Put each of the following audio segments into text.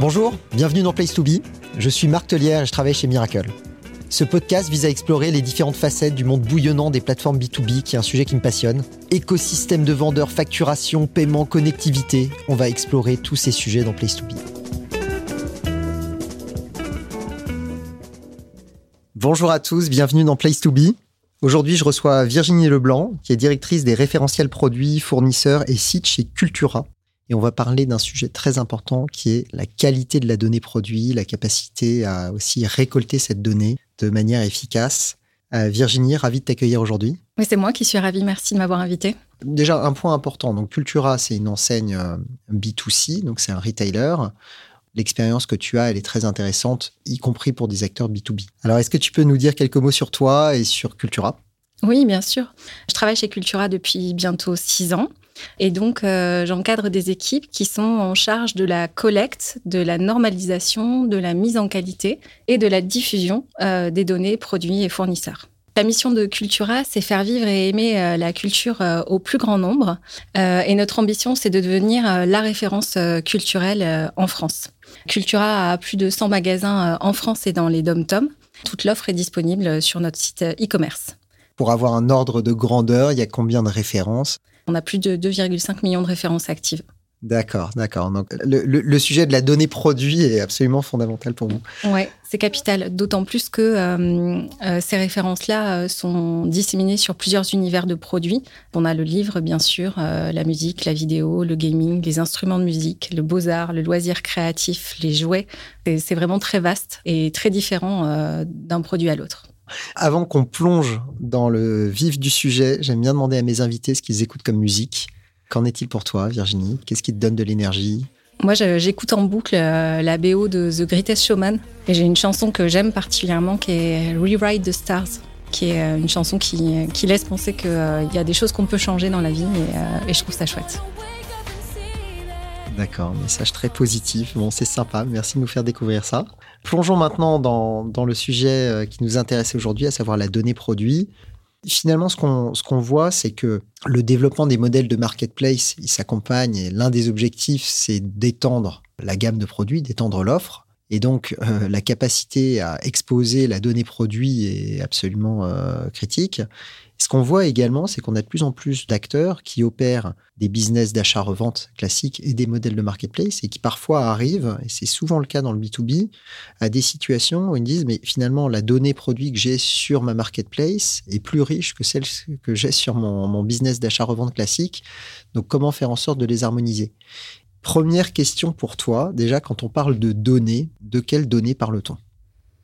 Bonjour, bienvenue dans Place to Be. Je suis Marc Tellière et je travaille chez Miracle. Ce podcast vise à explorer les différentes facettes du monde bouillonnant des plateformes B2B, qui est un sujet qui me passionne. Écosystème de vendeurs, facturation, paiement, connectivité. On va explorer tous ces sujets dans Place to Be. Bonjour à tous, bienvenue dans Place to Be. Aujourd'hui, je reçois Virginie Leblanc, qui est directrice des référentiels produits, fournisseurs et sites chez Cultura. Et on va parler d'un sujet très important qui est la qualité de la donnée produit, la capacité à aussi récolter cette donnée de manière efficace. Euh, Virginie, ravie de t'accueillir aujourd'hui. Oui, c'est moi qui suis ravie. Merci de m'avoir invité. Déjà, un point important. Donc, Cultura, c'est une enseigne euh, B2C, donc c'est un retailer. L'expérience que tu as, elle est très intéressante, y compris pour des acteurs B2B. Alors, est-ce que tu peux nous dire quelques mots sur toi et sur Cultura Oui, bien sûr. Je travaille chez Cultura depuis bientôt six ans. Et donc, euh, j'encadre des équipes qui sont en charge de la collecte, de la normalisation, de la mise en qualité et de la diffusion euh, des données, produits et fournisseurs. La mission de Cultura, c'est faire vivre et aimer euh, la culture au plus grand nombre. et notre ambition, c'est de devenir la référence culturelle en France. Cultura a plus de 100 magasins en France et dans les dom-toms. Toute l'offre est disponible sur notre site e-commerce. Pour avoir un ordre de grandeur, il y a combien de références? On a plus de 2,5 millions de références actives. D'accord, d'accord. Donc le, sujet de la donnée produit est absolument fondamental pour vous. Oui, c'est capital. D'autant plus que euh, euh, ces références-là euh, sont disséminées sur plusieurs univers de produits. On a le livre, bien sûr, la musique, la vidéo, le gaming, les instruments de musique, le beaux-arts, le loisir créatif, les jouets. C'est vraiment très vaste et très différent d'un produit à l'autre. Avant qu'on plonge dans le vif du sujet, j'aime bien demander à mes invités ce qu'ils écoutent comme musique. Qu'en est-il pour toi, Virginie? Qu'est-ce qui te donne de l'énergie? Moi, j'écoute en boucle euh, la BO de The Greatest Showman. Et j'ai une chanson que j'aime particulièrement qui est Rewrite the Stars, qui est euh, une chanson qui, laisse penser qu'il euh, y a des choses qu'on peut changer dans la vie et, et je trouve ça chouette. D'accord, message très positif. Bon, c'est sympa. Merci de nous faire découvrir ça. Plongeons maintenant dans, le sujet euh, qui nous intéresse aujourd'hui, à savoir la donnée produit. Finalement, ce qu'on voit, c'est que le développement des modèles de marketplace, il s'accompagne l'un des objectifs, c'est d'étendre la gamme de produits, d'étendre l'offre. Et donc, euh, la capacité à exposer la donnée produit est absolument euh, critique. Ce qu'on voit également, c'est qu'on a de plus en plus d'acteurs qui opèrent des business d'achat-revente classiques et des modèles de marketplace et qui parfois arrivent, et c'est souvent le cas dans le B2B, à des situations où ils disent, mais finalement, la donnée produit que j'ai sur ma marketplace est plus riche que celle que j'ai sur mon, mon business d'achat-revente classique. Donc, comment faire en sorte de les harmoniser? Première question pour toi, déjà, quand on parle de données, de quelles données parle-t-on?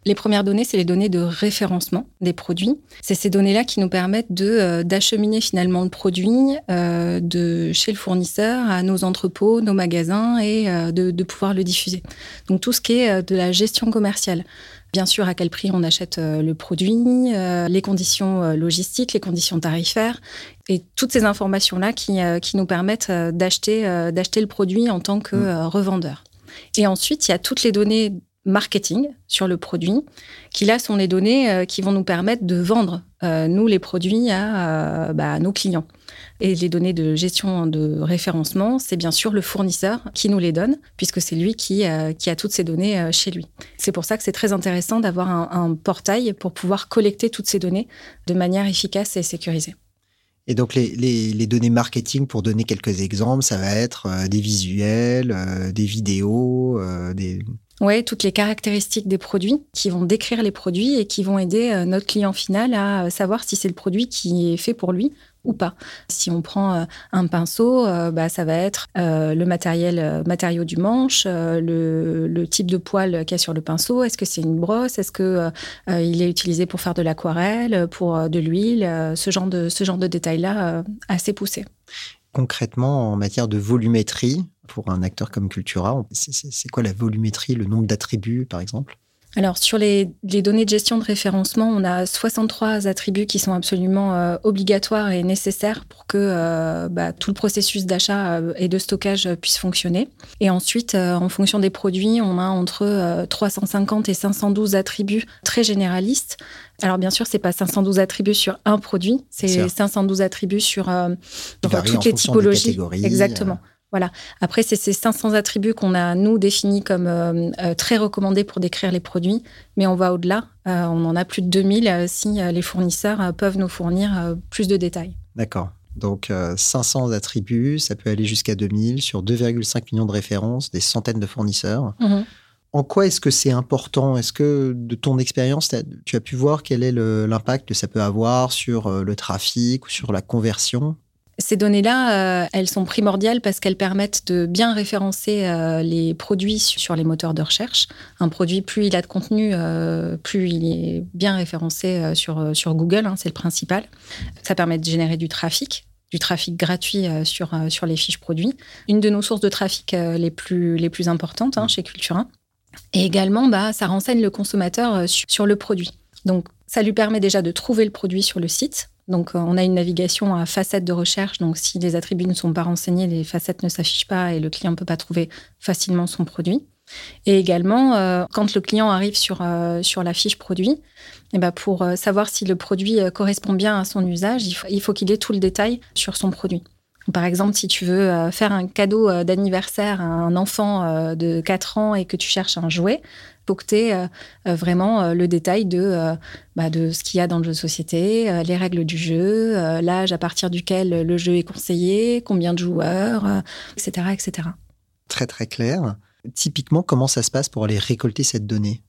Les premières données, c'est les données de référencement des produits. C'est ces données-là qui nous permettent de euh, d'acheminer finalement le produit euh, de chez le fournisseur à nos entrepôts, nos magasins et euh, de, pouvoir le diffuser. Donc tout ce qui est de la gestion commerciale. Bien sûr, à quel prix on achète le produit, les conditions logistiques, les conditions tarifaires et toutes ces informations-là qui, qui nous permettent d'acheter d'acheter le produit en tant que mmh. revendeur. Et ensuite, il y a toutes les données marketing sur le produit, qui là sont les données euh, qui vont nous permettre de vendre, euh, nous, les produits à, euh, bah, nos clients. Et les données de gestion de référencement, c'est bien sûr le fournisseur qui nous les donne, puisque c'est lui qui, qui, a toutes ces données chez lui. C'est pour ça que c'est très intéressant d'avoir un, portail pour pouvoir collecter toutes ces données de manière efficace et sécurisée. Et donc les, données marketing, pour donner quelques exemples, ça va être des visuels, des vidéos, des, oui, toutes les caractéristiques des produits qui vont décrire les produits et qui vont aider euh, notre client final à euh, savoir si c'est le produit qui est fait pour lui ou pas. Si on prend euh, un pinceau, bah, ça va être le matériel, matériau du manche, le, type de poil qu'il y a sur le pinceau. Est-ce que c'est une brosse? Est-ce que il est utilisé pour faire de l'aquarelle, pour de l'huile? Ce genre de ce genre de détails-là assez poussé. Concrètement, en matière de volumétrie, pour un acteur comme Cultura C'est quoi la volumétrie, le nombre d'attributs, par exemple? Alors, sur les, données de gestion de référencement, on a 63 attributs qui sont absolument euh, obligatoires et nécessaires pour que euh, bah, tout le processus d'achat euh, et de stockage puisse fonctionner. Et ensuite, en fonction des produits, on a entre 350 et 512 attributs très généralistes. Alors, bien sûr, c'est pas 512 attributs sur un produit, c'est 512 attributs sur, toutes les typologies. Exactement. Voilà. Après, c'est ces 500 attributs qu'on a, nous, définis comme euh, euh, très recommandés pour décrire les produits, mais on va au-delà. Euh, on en a plus de 2000 si les fournisseurs peuvent nous fournir plus de détails. D'accord. Donc 500 attributs, ça peut aller jusqu'à 2000 sur 2,5 millions de références, des centaines de fournisseurs. Mhm. En quoi est-ce que c'est important? Est-ce que de ton expérience, tu as pu voir quel est l'impact que ça peut avoir sur le trafic ou sur la conversion? Ces données-là, euh, elles sont primordiales parce qu'elles permettent de bien référencer euh, les produits sur les moteurs de recherche. Un produit, plus il a de contenu, euh, plus il est bien référencé sur, sur Google, hein, c'est le principal. Ça permet de générer du trafic, du trafic gratuit sur, sur les fiches produits. Une de nos sources de trafic les, plus, les plus importantes hein, chez Cultura. Et également, bah, ça renseigne le consommateur sur le produit. Donc, ça lui permet déjà de trouver le produit sur le site, donc, euh, on a une navigation à facettes de recherche. Donc, si les attributs ne sont pas renseignés, les facettes ne s'affichent pas et le client ne peut pas trouver facilement son produit. Et également, euh, quand le client arrive sur, euh, sur la fiche produit, eh ben pour savoir si le produit correspond bien à son usage, il faut qu'il ait tout le détail sur son produit. Par exemple, si tu veux faire un cadeau d'anniversaire à un enfant de 4 ans et que tu cherches un jouet, faut que tu aies vraiment le détail de, bah, de ce qu'il y a dans le jeu de société, euh, les règles du jeu, euh, l'âge à partir duquel le jeu est conseillé, combien de joueurs, etc., etc. Très très clair. Typiquement, comment ça se passe pour aller récolter cette donnée?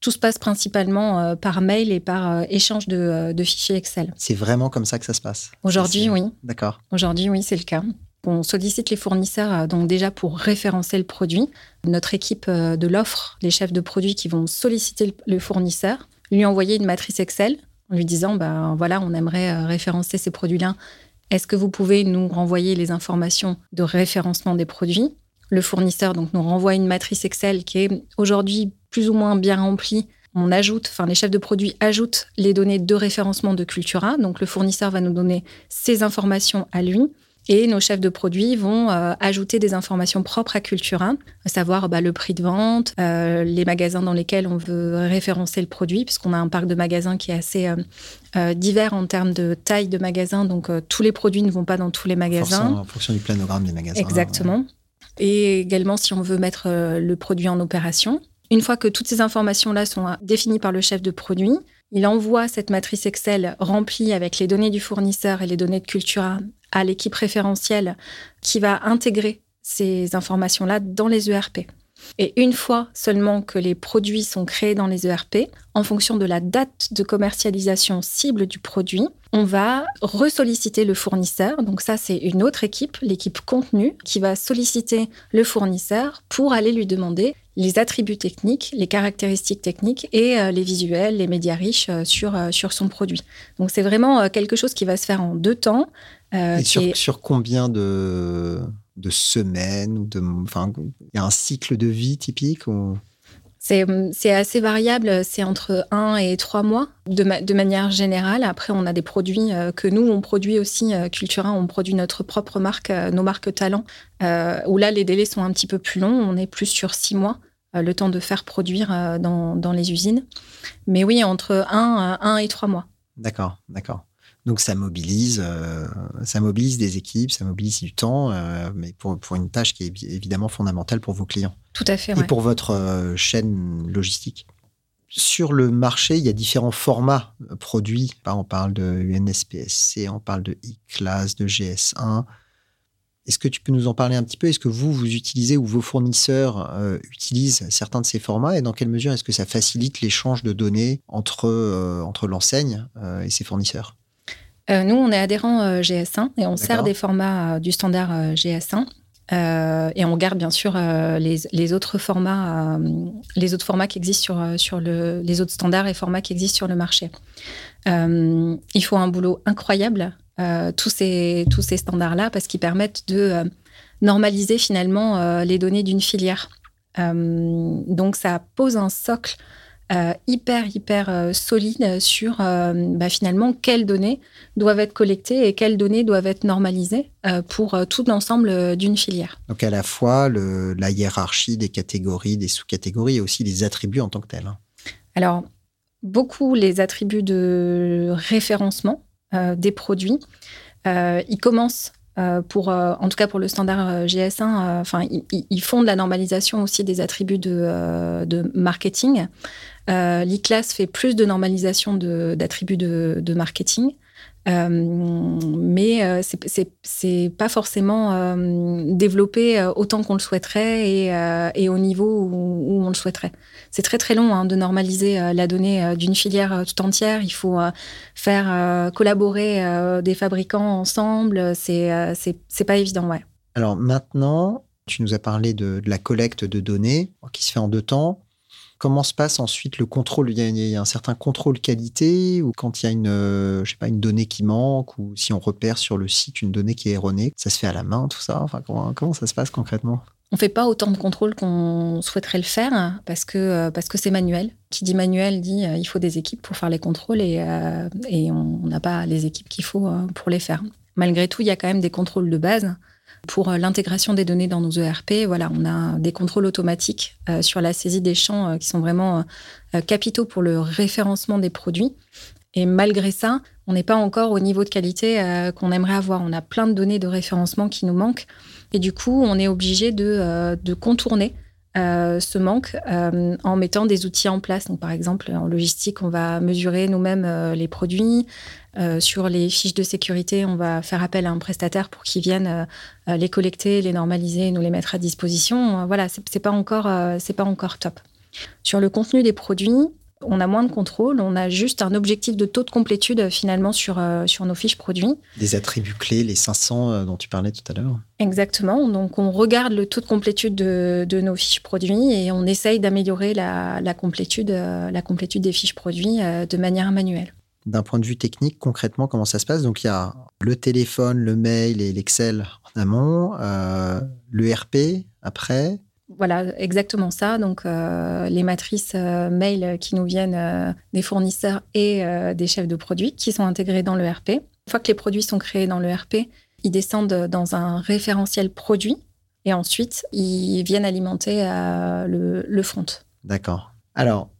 Tout se passe principalement par mail et par échange de, de, fichiers Excel. C'est vraiment comme ça que ça se passe Aujourd'hui, oui. D'accord. Aujourd'hui, oui, c'est le cas. On sollicite les fournisseurs euh, donc déjà pour référencer le produit. Notre équipe euh, de l'offre, les chefs de produits qui vont solliciter le fournisseur, lui envoyer une matrice Excel en lui disant ben voilà, on aimerait euh, référencer ces produits-là. Est-ce que vous pouvez nous renvoyer les informations de référencement des produits? Le fournisseur donc nous renvoie une matrice Excel qui est aujourd'hui plus ou moins bien remplie on ajoute, enfin les chefs de produits ajoutent les données de référencement de Cultura. Donc le fournisseur va nous donner ces informations à lui. Et nos chefs de produits vont euh, ajouter des informations propres à Cultura, à savoir bah, le prix de vente, euh, les magasins dans lesquels on veut référencer le produit, puisqu'on a un parc de magasins qui est assez euh, divers en termes de taille de magasins. Donc tous les produits ne vont pas dans tous les magasins. en fonction du planogramme des magasins. Exactement. Et également si on veut mettre le produit en opération. Une fois que toutes ces informations-là sont définies par le chef de produit, il envoie cette matrice Excel remplie avec les données du fournisseur et les données de Cultura à l'équipe référentielle qui va intégrer ces informations-là dans les ERP. Et une fois seulement que les produits sont créés dans les ERP, en fonction de la date de commercialisation cible du produit, on va ressolliciter le fournisseur. Donc ça, c'est une autre équipe, l'équipe contenu, qui va solliciter le fournisseur pour aller lui demander les attributs techniques, les caractéristiques techniques et euh, les visuels, les médias riches euh, sur, euh, sur son produit. Donc c'est vraiment quelque chose qui va se faire en deux temps. et sur, sur combien de, de semaines ou de, enfin, Il y a un cycle de vie typique ou... C'est assez variable, c'est entre un et trois mois de, de, manière générale. Après, on a des produits que nous, on produit aussi, Cultura, on produit notre propre marque, nos marques talents, où là, les délais sont un petit peu plus longs, on est plus sur six mois. Euh, le temps de faire produire euh, dans, les usines. Mais oui, entre un, un et trois mois. D'accord, d'accord. Donc ça mobilise, euh, ça mobilise des équipes, ça mobilise du temps, mais pour, pour, une tâche qui est évidemment fondamentale pour vos clients. Tout à fait. Et pour votre chaîne logistique. Sur le marché, il y a différents formats produits. On parle de UNSPSC, on parle de e-class, de GS1. Est-ce que tu peux nous en parler un petit peu? Est-ce que vous, vous utilisez ou vos fournisseurs euh, utilisent certains de ces formats? Et dans quelle mesure est-ce que ça facilite l'échange de données entre, euh, entre l'enseigne euh, et ses fournisseurs? Nous, on est adhérent GS1 et on sert des formats du standard GS1. et on garde bien sûr les, les, autres formats, les autres formats qui existent sur, sur le, les autres standards et formats qui existent sur le marché. il faut un boulot incroyable euh, tous ces, tous ces standards-là parce qu'ils permettent de euh, normaliser finalement euh, les données d'une filière. donc ça pose un socle hyper, hyper solide sur bah, finalement quelles données doivent être collectées et quelles données doivent être normalisées pour tout l'ensemble d'une filière. Donc à la fois le, la hiérarchie des catégories, des sous-catégories et aussi les attributs en tant que tels. Hein. Alors, beaucoup les attributs de référencement des produits. Euh, ils commencent pour, en tout cas pour le standard GS1, enfin, ils, font de la normalisation aussi des attributs de, marketing. L'e-class fait plus de normalisation d'attributs de, marketing. Euh, mais euh, c'est pas forcément euh, développé autant qu'on le souhaiterait et, au niveau où, on le souhaiterait. C'est très très long hein, de normaliser la donnée d'une filière tout entière. Il faut faire collaborer des fabricants ensemble. C'est c'est pas évident, ouais. Alors maintenant, tu nous as parlé de, la collecte de données qui se fait en deux temps. Comment se passe ensuite le contrôle? Il y, a, un certain contrôle qualité ou quand il y a une, euh, une donnée qui manque ou si on repère sur le site une donnée qui est erronée, ça se fait à la main, tout ça? Enfin, comment, ça se passe concrètement? On fait pas autant de contrôles qu'on souhaiterait le faire parce que euh, c'est manuel. Qui dit manuel dit euh, il faut des équipes pour faire les contrôles et, et on n'a pas les équipes qu'il faut pour les faire. Malgré tout, il y a quand même des contrôles de base pour euh, l'intégration des données dans nos ERP, voilà, on a des contrôles automatiques euh, sur la saisie des champs euh, qui sont vraiment capitaux pour le référencement des produits. Et malgré ça, on n'est pas encore au niveau de qualité qu'on aimerait avoir. On a plein de données de référencement qui nous manquent. Et du coup, on est obligé de, de contourner euh, ce manque euh, en mettant des outils en place. Donc, par exemple, en logistique, on va mesurer nous-mêmes euh, les produits. sur les fiches de sécurité, on va faire appel à un prestataire pour qu'il vienne les collecter, les normaliser, nous les mettre à disposition. voilà, c'est pas encore, pas encore top. Sur le contenu des produits, on a moins de contrôle, on a juste un objectif de taux de complétude euh, finalement sur, euh, sur nos fiches produits. Des attributs clés, les 500 euh, dont tu parlais tout à l'heure. Exactement, donc on regarde le taux de complétude de, nos fiches produits et on essaye d'améliorer la, complétude, la complétude des fiches produits de manière manuelle. D'un point de vue technique, concrètement, comment ça se passe? Donc il y a le téléphone, le mail et l'Excel en amont, le RP après, voilà, exactement ça. Donc, euh, les matrices euh, mail qui nous viennent euh, des fournisseurs et des chefs de produits qui sont intégrés dans le RP. Une fois que les produits sont créés dans le RP, ils descendent dans un référentiel produit et ensuite ils viennent alimenter le, front. D'accord. Alors,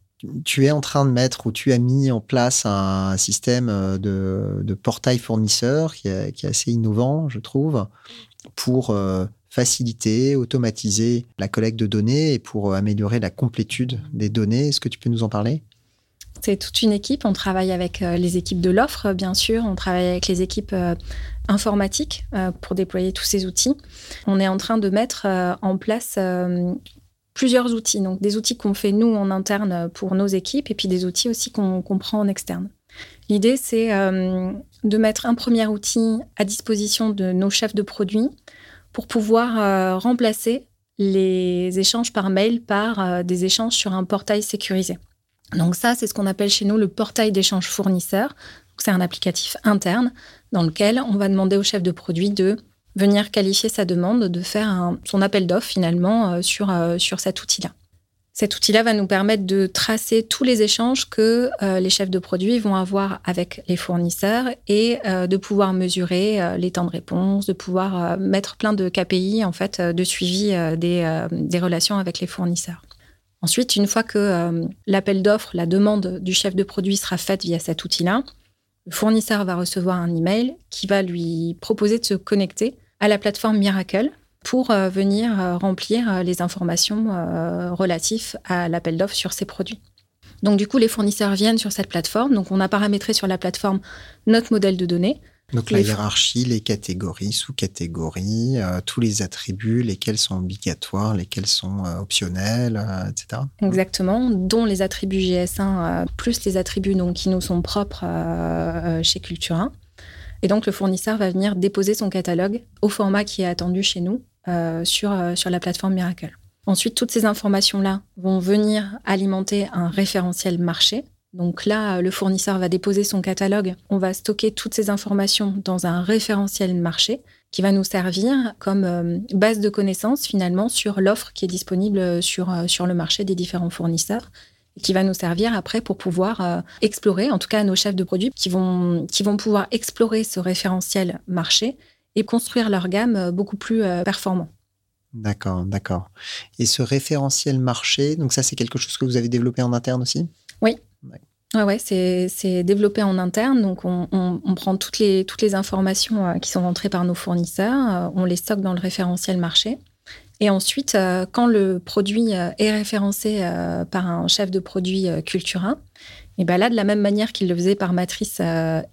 tu es en train de mettre ou tu as mis en place un système de, portail fournisseur qui est, qui est, assez innovant, je trouve, pour faciliter, automatiser la collecte de données et pour euh, améliorer la complétude des données. Est-ce que tu peux nous en parler? C'est toute une équipe. On travaille avec euh, les équipes de l'offre, bien sûr. On travaille avec les équipes euh, informatiques pour déployer tous ces outils. On est en train de mettre en place plusieurs outils. Donc, des outils qu'on fait nous en interne pour nos équipes et puis des outils aussi qu'on prend en externe. L'idée, c'est de mettre un premier outil à disposition de nos chefs de produits pour pouvoir euh, remplacer les échanges par mail par euh, des échanges sur un portail sécurisé. Donc ça, c'est ce qu'on appelle chez nous le portail d'échange fournisseur. C'est un applicatif interne dans lequel on va demander au chef de produit de venir qualifier sa demande, de faire son appel d'offres finalement euh, sur, sur cet outil-là. Cet outil-là va nous permettre de tracer tous les échanges que euh, les chefs de produits vont avoir avec les fournisseurs et euh, de pouvoir mesurer euh, les temps de réponse, de pouvoir mettre plein de KPI en fait de suivi des, relations avec les fournisseurs. Ensuite, une fois que l'appel d'offres, la demande du chef de produit sera faite via cet outil-là, le fournisseur va recevoir un email qui va lui proposer de se connecter à la plateforme Miracle pour euh, venir euh, remplir euh, les informations relatives à l'appel d'offres sur ces produits. Donc du coup, les fournisseurs viennent sur cette plateforme. Donc on a paramétré sur la plateforme notre modèle de données. Donc la hiérarchie, les catégories, sous-catégories, tous les attributs, lesquels sont obligatoires, lesquels sont optionnels, etc. Exactement, dont les attributs GS1 plus les attributs donc, qui nous sont propres chez Cultura. Et donc le fournisseur va venir déposer son catalogue au format qui est attendu chez nous euh, sur, euh, sur la plateforme Miracle. Ensuite, toutes ces informations-là vont venir alimenter un référentiel marché. Donc là, le fournisseur va déposer son catalogue. On va stocker toutes ces informations dans un référentiel marché qui va nous servir comme euh, base de connaissances finalement sur l'offre qui est disponible sur, le marché des différents fournisseurs qui va nous servir après pour pouvoir explorer, en tout cas nos chefs de produits qui vont, qui vont pouvoir explorer ce référentiel marché et construire leur gamme euh, beaucoup plus euh, performant. D'accord, d'accord. Et ce référentiel marché, donc ça c'est quelque chose que vous avez développé en interne aussi? Oui. Ouais, ouais, c'est développé en interne. Donc, on, prend toutes les, toutes les informations euh, qui sont rentrées par nos fournisseurs, on les stocke dans le référentiel marché. Et ensuite, quand le produit est référencé par un chef de produit Cultura, et ben là, de la même manière qu'il le faisait par matrice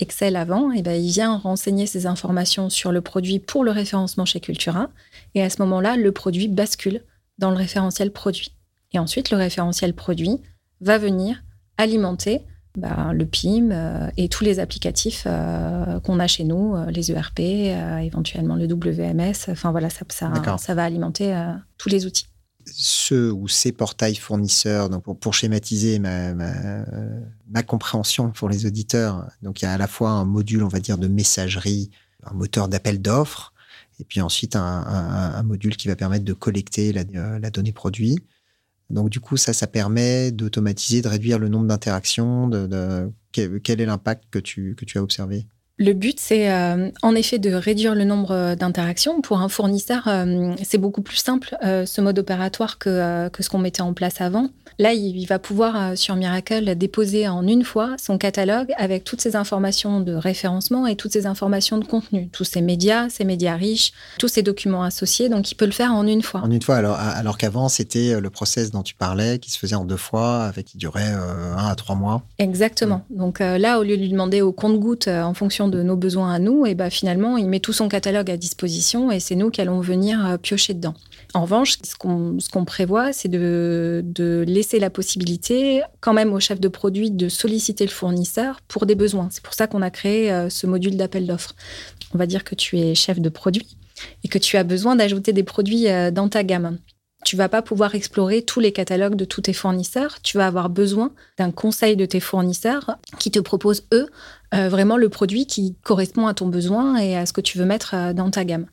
Excel avant, et ben il vient renseigner ces informations sur le produit pour le référencement chez Cultura. Et à ce moment-là, le produit bascule dans le référentiel produit. Et ensuite, le référentiel produit va venir alimenter bah, le PIM euh, et tous les applicatifs euh, qu'on a chez nous, euh, les ERP, éventuellement le WMS. Enfin voilà, ça, ça, ça va alimenter tous les outils. Ceux ou ces portails fournisseurs, donc pour, schématiser ma, ma, compréhension pour les auditeurs, donc il y a à la fois un module, on va dire, de messagerie, un moteur d'appel d'offres, et puis ensuite un, module qui va permettre de collecter la, la donnée produit. Donc du coup, ça, permet d'automatiser, de réduire le nombre d'interactions. Quel est l'impact que tu as observé? Le but, c'est euh, en effet de réduire le nombre d'interactions. Pour un fournisseur, euh, c'est beaucoup plus simple euh, ce mode opératoire que, que ce qu'on mettait en place avant. Là, il, va pouvoir sur Miracle déposer en une fois son catalogue avec toutes ces informations de référencement et toutes ces informations de contenu, tous ces médias, ces médias riches, tous ces documents associés. Donc, il peut le faire en une fois. En une fois, alors, alors qu'avant, c'était le process dont tu parlais qui se faisait en deux fois, avec qui durait un à trois mois. Exactement. Donc là, au lieu de lui demander au compte-goutte en fonction de nos besoins à nous, et bah, finalement, il met tout son catalogue à disposition et c'est nous qui allons venir euh, piocher dedans. En revanche, ce qu'on prévoit, c'est de, de, laisser la possibilité quand même au chef de produit de solliciter le fournisseur pour des besoins. C'est pour ça qu'on a créé euh, ce module d'appel d'offres. On va dire que tu es chef de produit et que tu as besoin d'ajouter des produits euh, dans ta gamme tu vas pas pouvoir explorer tous les catalogues de tous tes fournisseurs. Tu vas avoir besoin d'un conseil de tes fournisseurs qui te propose, eux, euh, vraiment le produit qui correspond à ton besoin et à ce que tu veux mettre euh, dans ta gamme.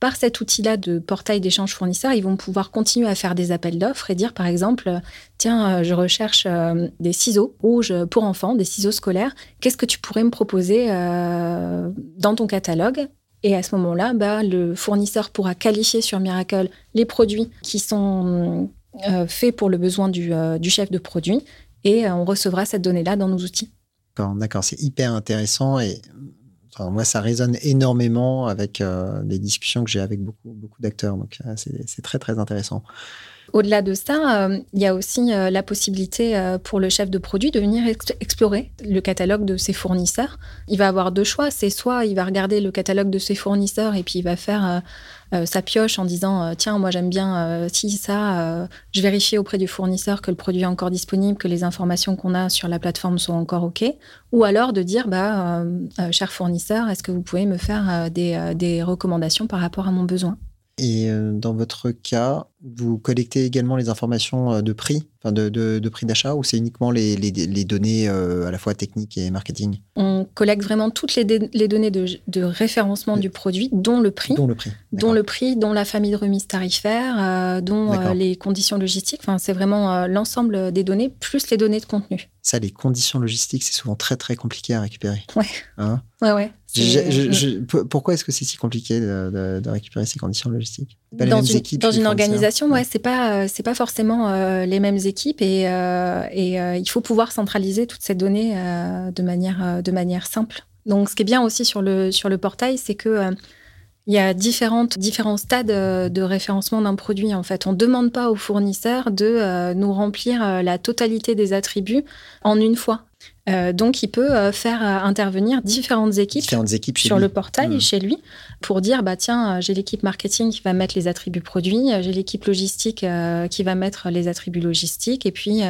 Par cet outil-là de portail d'échange fournisseurs, ils vont pouvoir continuer à faire des appels d'offres et dire, par exemple, tiens, euh, je recherche des ciseaux rouges pour enfants, des ciseaux scolaires. Qu'est-ce que tu pourrais me proposer dans ton catalogue? Et à ce moment-là, bah, le fournisseur pourra qualifier sur Miracle les produits qui sont euh, faits pour le besoin du, euh, chef de produit et euh, on recevra cette donnée-là dans nos outils. D'accord, c'est hyper intéressant et moi, ça résonne énormément avec des discussions que j'ai avec beaucoup, beaucoup d'acteurs. Donc, c'est très, très intéressant. Au-delà de ça, euh, il y a aussi euh, la possibilité euh, pour le chef de produit de venir explorer le catalogue de ses fournisseurs. Il va avoir deux choix. C'est soit il va regarder le catalogue de ses fournisseurs et puis il va faire sa pioche en disant tiens, moi j'aime bien si ça, je vérifie auprès du fournisseur que le produit est encore disponible, que les informations qu'on a sur la plateforme sont encore OK. Ou alors de dire bah, cher fournisseur, est-ce que vous pouvez me faire des recommandations par rapport à mon besoin? Et euh, dans votre cas, vous collectez également les informations euh, de prix, enfin de, de, prix d'achat, ou c'est uniquement les, les, les données euh, à la fois techniques et marketing? On collecte vraiment toutes les, les données de, de référencement du produit, dont le prix, dont le prix, dont le prix, dont la famille de remise tarifaire, dont les conditions logistiques. Enfin, c'est vraiment l'ensemble des données plus les données de contenu. Ça, les conditions logistiques, c'est souvent très très compliqué à récupérer. Ouais. Hein? Ouais, ouais. Pourquoi est-ce que c'est si compliqué de, récupérer ces conditions logistiques Dans une, dans une organisation, ouais, c'est pas euh, c'est pas forcément euh, les mêmes équipes et, euh, et il faut pouvoir centraliser toutes ces données de manière de manière simple. Donc, ce qui est bien aussi sur le sur le portail, c'est que il y a différentes, différents stades de référencement d'un produit. En fait, on ne demande pas au fournisseur de nous remplir la totalité des attributs en une fois. Euh, donc, il peut euh, faire euh, intervenir différentes équipes, sur le portail mmh. chez lui pour dire bah tiens, j'ai l'équipe marketing qui va mettre les attributs produits, j'ai l'équipe logistique qui va mettre les attributs logistiques, et puis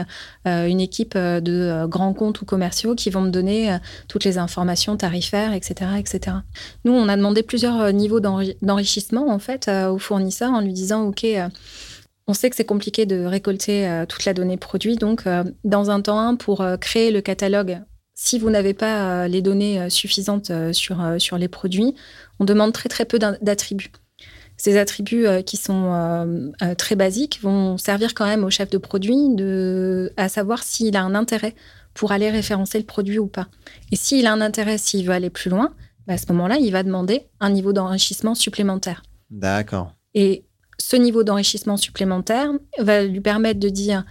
une équipe de grands comptes ou commerciaux qui vont me donner toutes les informations tarifaires, etc., etc. Nous, on a demandé plusieurs niveaux d'enrichissement en fait aux fournisseurs en lui disant ok on sait que c'est compliqué de récolter euh, toute la donnée produit, donc euh, dans un temps 1, pour euh, créer le catalogue, si vous n'avez pas les données suffisantes sur, sur les produits, on demande très très peu d'attributs. Ces attributs qui sont très basiques vont servir quand même au chef de produit de, à savoir s'il a un intérêt pour aller référencer le produit ou pas. Et s'il a un intérêt, s'il veut aller plus loin, bah, à ce moment-là, il va demander un niveau d'enrichissement supplémentaire. D'accord. Et ce niveau d'enrichissement supplémentaire va lui permettre de dire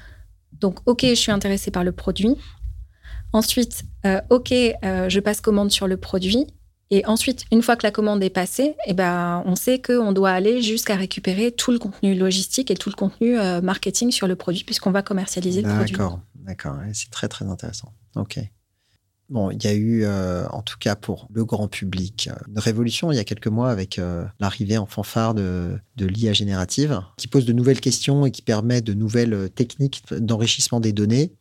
donc ok je suis intéressé par le produit Ensuite, OK, je passe commande sur le produit. Et ensuite, une fois que la commande est passée, eh ben, on sait qu'on doit aller jusqu'à récupérer tout le contenu logistique et tout le contenu marketing sur le produit, puisqu'on va commercialiser le produit. D'accord, d'accord. C'est très, très intéressant. OK. Bon, il y a eu, euh, en tout cas pour le grand public, euh, une révolution il y a quelques mois avec euh, l'arrivée en fanfare de, l'IA générative, qui pose de nouvelles questions et qui permet de nouvelles techniques d'enrichissement des données.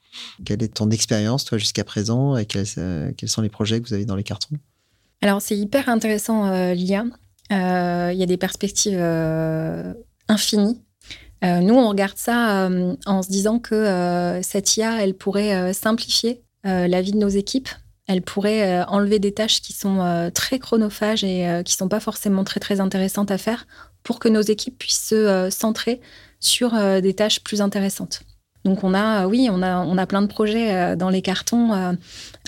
Quelle est ton expérience, toi, jusqu'à présent, et quels, sont les projets que vous avez dans les cartons? Alors, c'est hyper intéressant, l'IA. Il y a des perspectives infinies. nous, on regarde ça en se disant que cette IA, elle pourrait simplifier la vie de nos équipes. Elle pourrait euh, enlever des tâches qui sont euh, très chronophages et qui sont pas forcément très très intéressantes à faire pour que nos équipes puissent se centrer sur des tâches plus intéressantes. Donc on a, oui, on a, on a plein de projets dans les cartons.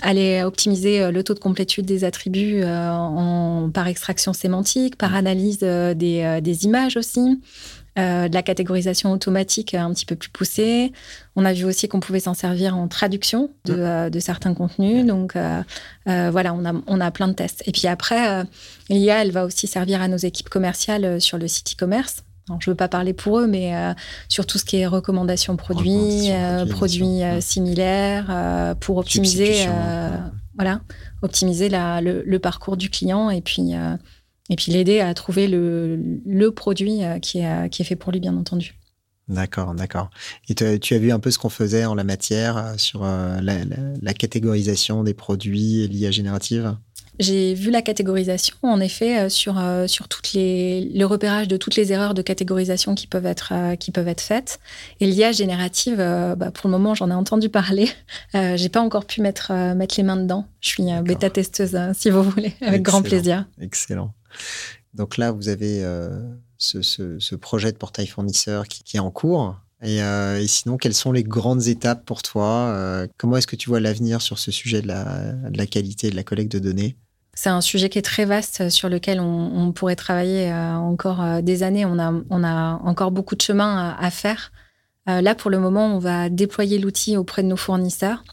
aller optimiser le taux de complétude des attributs par extraction sémantique, par analyse des, des images aussi. Euh, de la catégorisation automatique un petit peu plus poussée. On a vu aussi qu'on pouvait s'en servir en traduction de, euh, certains contenus. Donc euh, voilà, on a, on a plein de tests. Et puis après, l'IA, elle va aussi servir à nos équipes commerciales sur le site e-commerce. Je ne veux pas parler pour eux, mais sur tout ce qui est recommandations produits, produits similaires, pour optimiser, voilà, optimiser le, parcours du client et puis et puis l'aider à trouver le, le produit euh, qui est, euh, qui est fait pour lui, bien entendu. D'accord, d'accord. Et tu as vu un peu ce qu'on faisait en la matière euh, sur la, la, catégorisation des produits l'IA générative? J'ai vu la catégorisation, en effet, sur, sur toutes les, le repérage de toutes les erreurs de catégorisation qui peuvent être, qui peuvent être faites. Et l'IA générative, bah, pour le moment, j'en ai entendu parler. J'ai pas encore pu mettre, mettre les mains dedans. Je suis bêta-testeuse, hein, si vous voulez, avec grand plaisir. Excellent. Donc là, vous avez euh, ce, projet de portail fournisseur qui, est en cours. Euh, et, sinon, quelles sont les grandes étapes pour toi euh, Comment est-ce que tu vois l'avenir sur ce sujet de la, qualité de la collecte de données? C'est un sujet qui est très vaste sur lequel on, pourrait travailler encore des années. On a, encore beaucoup de chemin à, faire. là, pour le moment, on va déployer l'outil auprès de nos fournisseurs.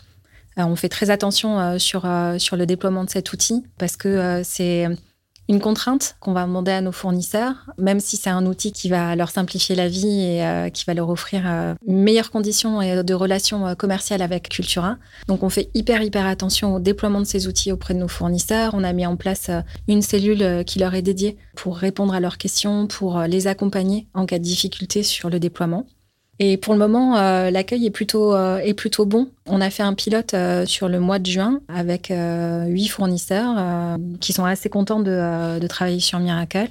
on fait très attention sur le déploiement de cet outil parce que c'est une contrainte qu'on va demander à nos fournisseurs, même si c'est un outil qui va leur simplifier la vie et euh, qui va leur offrir euh, meilleures conditions de relations euh, commerciales avec Cultura. Donc on fait hyper hyper attention au déploiement de ces outils auprès de nos fournisseurs. On a mis en place une cellule qui leur est dédiée pour répondre à leurs questions, pour les accompagner en cas de difficulté sur le déploiement. Et pour le moment, euh, l'accueil est plutôt euh, est plutôt bon. On a fait un pilote euh, sur le mois de juin avec huit fournisseurs qui sont assez contents de, de, travailler sur Miracle.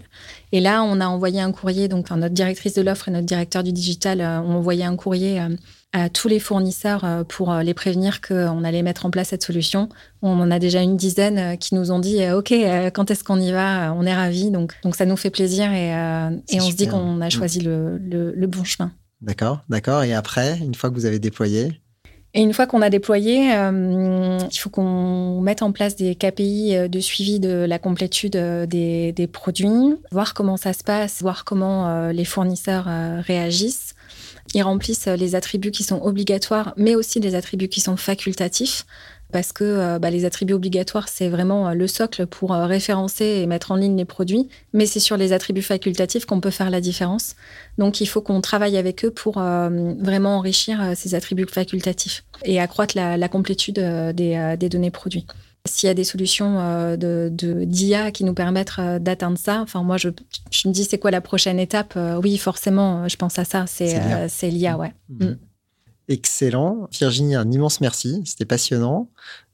Et là, on a envoyé un courrier. Donc, notre directrice de l'offre et notre directeur du digital ont envoyé un courrier à tous les fournisseurs pour les prévenir qu'on allait mettre en place cette solution. On en a déjà une dizaine qui nous ont dit OK, quand est-ce qu'on y va On est ravis. Donc, donc ça nous fait plaisir et, et on se dit qu'on a mm. choisi le, le, le bon chemin. D'accord, d'accord. Et après, une fois que vous avez déployé? Et une fois qu'on a déployé, euh, il faut qu'on mette en place des KPI euh, de suivi de la complétude euh, des, produits, voir comment ça se passe, voir comment les fournisseurs réagissent. Ils remplissent les attributs qui sont obligatoires, mais aussi les attributs qui sont facultatifs parce que euh, bah, les attributs obligatoires, c'est vraiment euh, le socle pour euh, référencer et mettre en ligne les produits, mais c'est sur les attributs facultatifs qu'on peut faire la différence. Donc il faut qu'on travaille avec eux pour vraiment enrichir ces attributs facultatifs et accroître la, complétude des, données produits. S'il y a des solutions de d'IA qui nous permettent d'atteindre ça, enfin moi je, me dis c'est quoi la prochaine étape? Oui, forcément, je pense à ça, c'est l'IA, ouais. Mmh. Excellent. Virginie, un immense merci. C'était passionnant.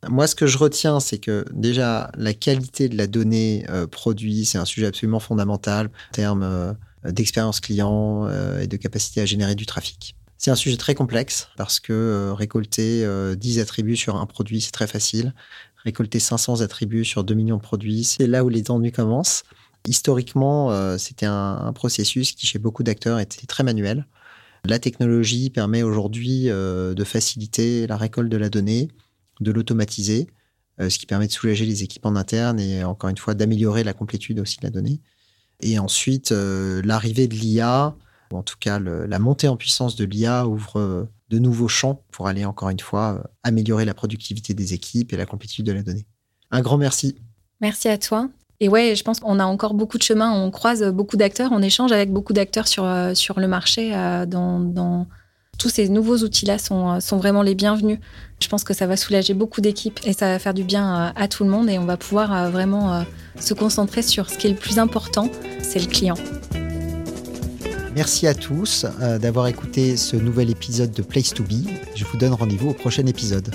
Moi, ce que je retiens, c'est que déjà, la qualité de la donnée euh, produit, c'est un sujet absolument fondamental en termes euh, d'expérience client euh, et de capacité à générer du trafic. C'est un sujet très complexe parce que récolter 10 attributs sur un produit, c'est très facile. Récolter 500 attributs sur 2 millions de produits, c'est là où les ennuis commencent. Historiquement, c'était un, processus qui, chez beaucoup d'acteurs, était très manuel. La technologie permet aujourd'hui euh, de faciliter la récolte de la donnée, de l'automatiser, euh, ce qui permet de soulager les équipes en interne et encore une fois d'améliorer la complétude aussi de la donnée. Et ensuite, euh, l'arrivée de l'IA, ou en tout cas la montée en puissance de l'IA ouvre de nouveaux champs pour aller encore une fois améliorer la productivité des équipes et la compétitivité de la donnée. Un grand merci. Merci à toi. Et ouais, je pense qu'on a encore beaucoup de chemin. On croise beaucoup d'acteurs, on échange avec beaucoup d'acteurs sur, euh, sur le marché. Euh, dans, Tous ces nouveaux outils-là sont, euh, sont vraiment les bienvenus. Je pense que ça va soulager beaucoup d'équipes et ça va faire du bien à tout le monde et on va pouvoir vraiment se concentrer sur ce qui est le plus important, c'est le client. Merci à tous d'avoir écouté ce nouvel épisode de Place to Be. Je vous donne rendez-vous au prochain épisode.